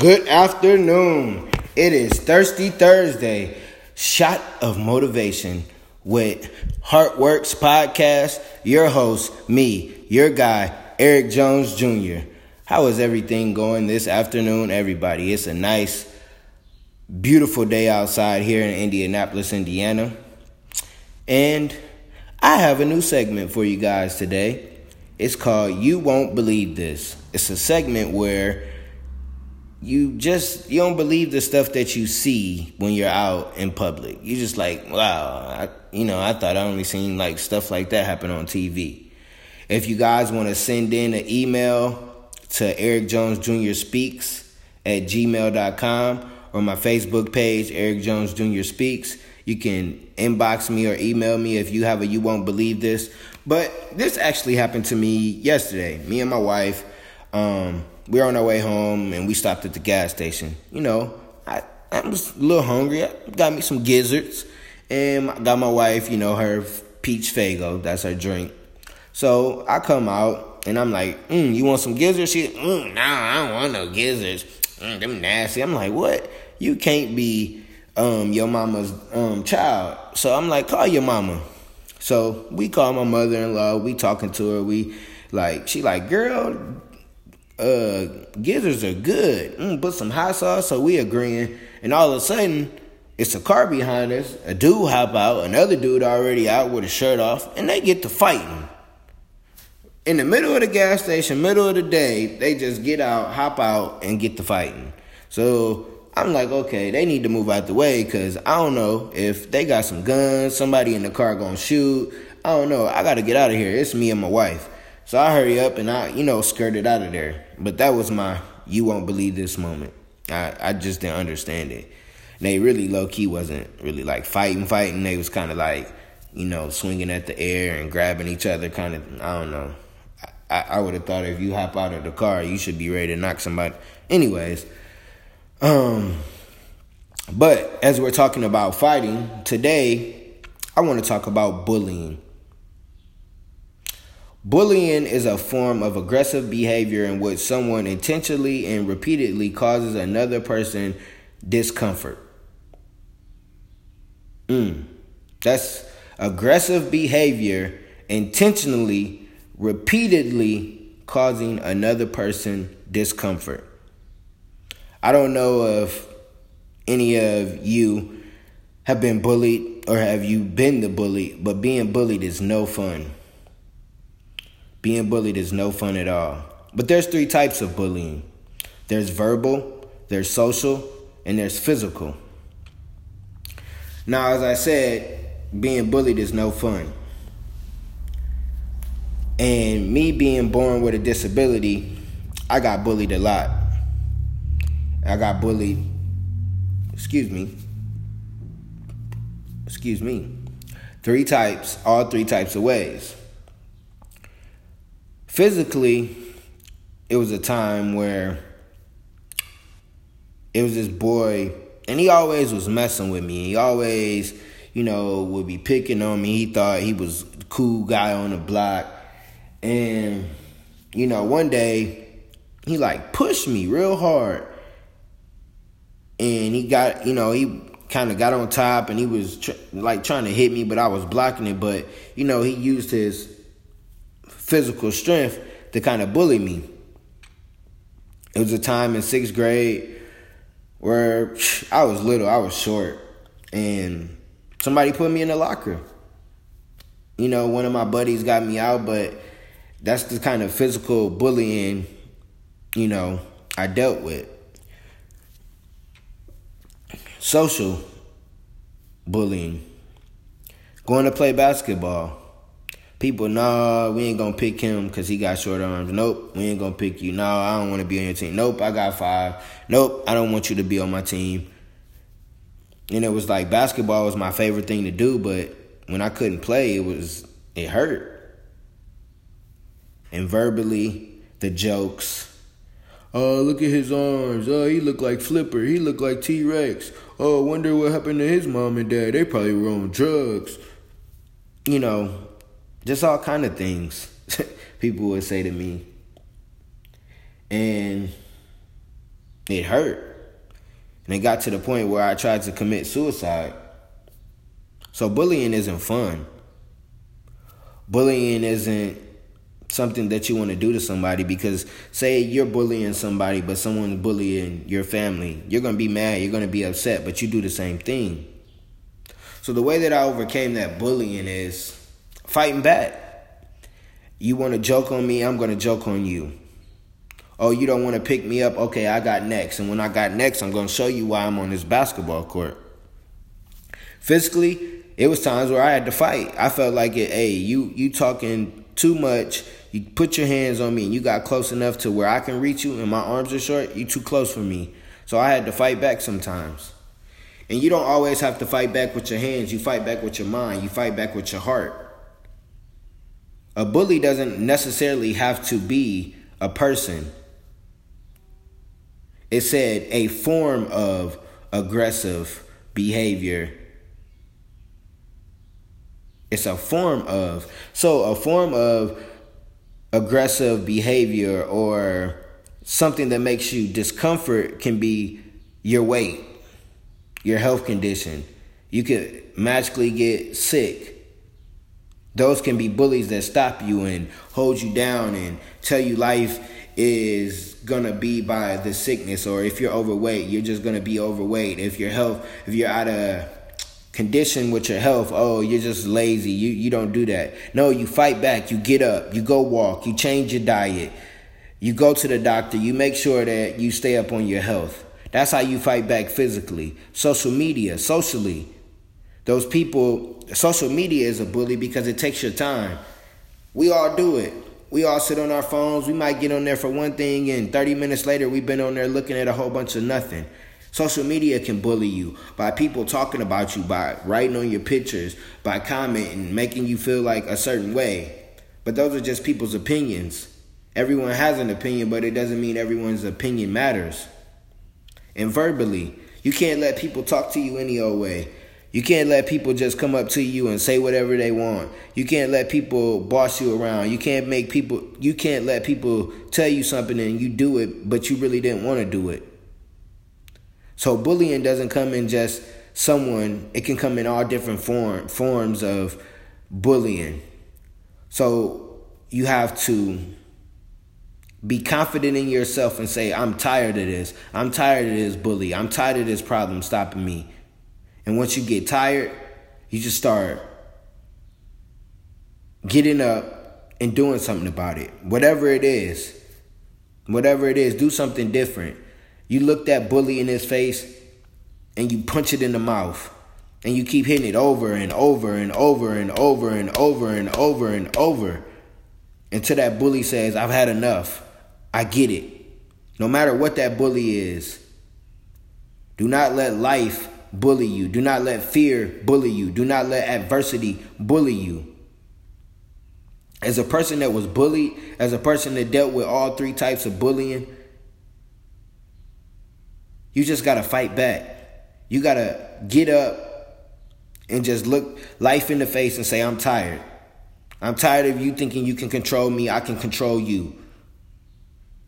Good afternoon. It is Thirsty Thursday. Shot of motivation with Heartworks Podcast. Your host, me, your guy, Eric Jones Jr. How is everything going this afternoon, everybody? It's a nice, beautiful day outside here in Indianapolis, Indiana. And I have a new segment for you guys today. It's called You Won't Believe This. It's a segment where you just you don't believe the stuff that you see when you're out in public. You just like, wow, I, you know, I thought I only seen like stuff like that happen on TV. If you guys want to send in an email to Eric Jones Jr. Speaks at gmail.com or my Facebook page, Eric Jones Jr. Speaks, you can inbox me or email me if you have a you won't believe this. But this actually happened to me yesterday. Me and my wife, um, we were on our way home and we stopped at the gas station. You know, I, I was a little hungry. I got me some gizzards and I got my wife, you know, her peach Faygo. That's her drink. So I come out and I'm like, mm, you want some gizzards? She, mm, I don't want no gizzards. Mm, them nasty. I'm like, what? You can't be um, your mama's um, child. So I'm like, call your mama. So we call my mother in law. We talking to her. We like, she like, girl, uh, gizzards are good. Mm, put some hot sauce. So we agreeing. And all of a sudden, it's a car behind us. A dude hop out. Another dude already out with a shirt off. And they get to fighting. In the middle of the gas station, middle of the day, they just get out, hop out, and get to fighting. So I'm like, okay, they need to move out the way because I don't know if they got some guns, somebody in the car gonna shoot. I don't know. I gotta get out of here. It's me and my wife. So I hurry up and I, you know, skirted out of there. But that was my you won't believe this moment. I, I just didn't understand it. they really low key wasn't really like fighting, fighting. They was kind of like, you know, swinging at the air and grabbing each other. Kind of, I don't know. I, I would have thought if you hop out of the car, you should be ready to knock somebody. Anyways, um, but as we're talking about fighting today, I want to talk about bullying. Bullying is a form of aggressive behavior in which someone intentionally and repeatedly causes another person discomfort. Mm. That's aggressive behavior intentionally, repeatedly causing another person discomfort. I don't know if any of you have been bullied or have you been the bully, but being bullied is no fun. Being bullied is no fun at all. But there's three types of bullying. There's verbal, there's social, and there's physical. Now, as I said, being bullied is no fun. And me being born with a disability, I got bullied a lot. I got bullied. Excuse me. Excuse me. Three types, all three types of ways. Physically, it was a time where it was this boy, and he always was messing with me. He always, you know, would be picking on me. He thought he was cool guy on the block. And, you know, one day, he like pushed me real hard and he got you know he kind of got on top and he was tr- like trying to hit me but I was blocking it but you know he used his physical strength to kind of bully me it was a time in 6th grade where I was little I was short and somebody put me in the locker you know one of my buddies got me out but that's the kind of physical bullying you know I dealt with Social bullying. Going to play basketball. People, nah, we ain't gonna pick him because he got short arms. Nope, we ain't gonna pick you. Nah, I don't wanna be on your team. Nope, I got five. Nope, I don't want you to be on my team. And it was like basketball was my favorite thing to do, but when I couldn't play, it was it hurt. And verbally, the jokes, Oh, look at his arms. Oh, he look like Flipper. He look like T Rex. Oh, wonder what happened to his mom and dad. They probably were on drugs. You know, just all kind of things people would say to me. And It hurt. And it got to the point where I tried to commit suicide. So bullying isn't fun. Bullying isn't something that you want to do to somebody because say you're bullying somebody but someone's bullying your family you're going to be mad you're going to be upset but you do the same thing so the way that i overcame that bullying is fighting back you want to joke on me i'm going to joke on you oh you don't want to pick me up okay i got next and when i got next i'm going to show you why i'm on this basketball court physically it was times where I had to fight. I felt like it. Hey, you you talking too much. You put your hands on me, and you got close enough to where I can reach you, and my arms are short. You too close for me, so I had to fight back sometimes. And you don't always have to fight back with your hands. You fight back with your mind. You fight back with your heart. A bully doesn't necessarily have to be a person. It said a form of aggressive behavior it's a form of so a form of aggressive behavior or something that makes you discomfort can be your weight, your health condition. You could magically get sick. Those can be bullies that stop you and hold you down and tell you life is gonna be by the sickness or if you're overweight, you're just gonna be overweight. If your health, if you're out of condition with your health oh you're just lazy. You you don't do that. No you fight back. You get up. You go walk. You change your diet. You go to the doctor. You make sure that you stay up on your health. That's how you fight back physically. Social media socially. Those people social media is a bully because it takes your time we all do it we all sit on our phones we might get on there for one thing and 30 minutes later we've been on there looking at a whole bunch of nothing Social media can bully you by people talking about you, by writing on your pictures, by commenting, making you feel like a certain way. But those are just people's opinions. Everyone has an opinion, but it doesn't mean everyone's opinion matters. And verbally, you can't let people talk to you any old way. You can't let people just come up to you and say whatever they want. You can't let people boss you around. You can't make people you can't let people tell you something and you do it but you really didn't want to do it. So bullying doesn't come in just someone, it can come in all different form forms of bullying. So you have to be confident in yourself and say, I'm tired of this. I'm tired of this bully. I'm tired of this problem stopping me. And once you get tired, you just start getting up and doing something about it. Whatever it is. Whatever it is, do something different. You look that bully in his face and you punch it in the mouth. And you keep hitting it over and over and over and over and over and over and over until that bully says, I've had enough. I get it. No matter what that bully is, do not let life bully you. Do not let fear bully you. Do not let adversity bully you. As a person that was bullied, as a person that dealt with all three types of bullying, you just got to fight back. You got to get up and just look life in the face and say, I'm tired. I'm tired of you thinking you can control me. I can control you.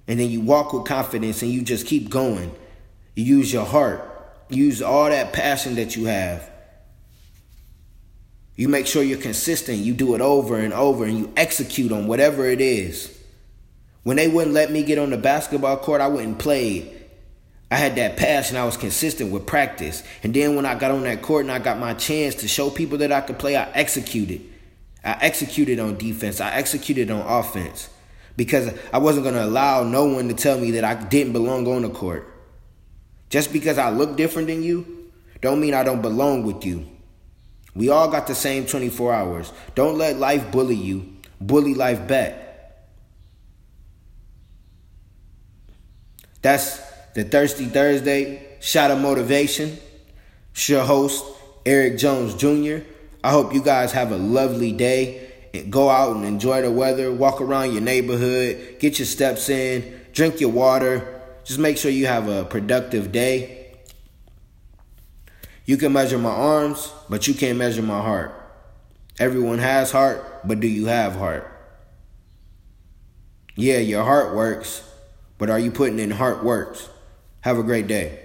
And then you walk with confidence and you just keep going. You use your heart. Use all that passion that you have. You make sure you're consistent. You do it over and over and you execute on whatever it is. When they wouldn't let me get on the basketball court, I wouldn't play I had that passion. I was consistent with practice. And then when I got on that court and I got my chance to show people that I could play, I executed. I executed on defense. I executed on offense. Because I wasn't going to allow no one to tell me that I didn't belong on the court. Just because I look different than you, don't mean I don't belong with you. We all got the same 24 hours. Don't let life bully you. Bully life back. That's the Thirsty Thursday Shot of Motivation. It's your host, Eric Jones Jr. I hope you guys have a lovely day. Go out and enjoy the weather. Walk around your neighborhood. Get your steps in. Drink your water. Just make sure you have a productive day. You can measure my arms, but you can't measure my heart. Everyone has heart, but do you have heart? Yeah, your heart works, but are you putting in heart works? Have a great day.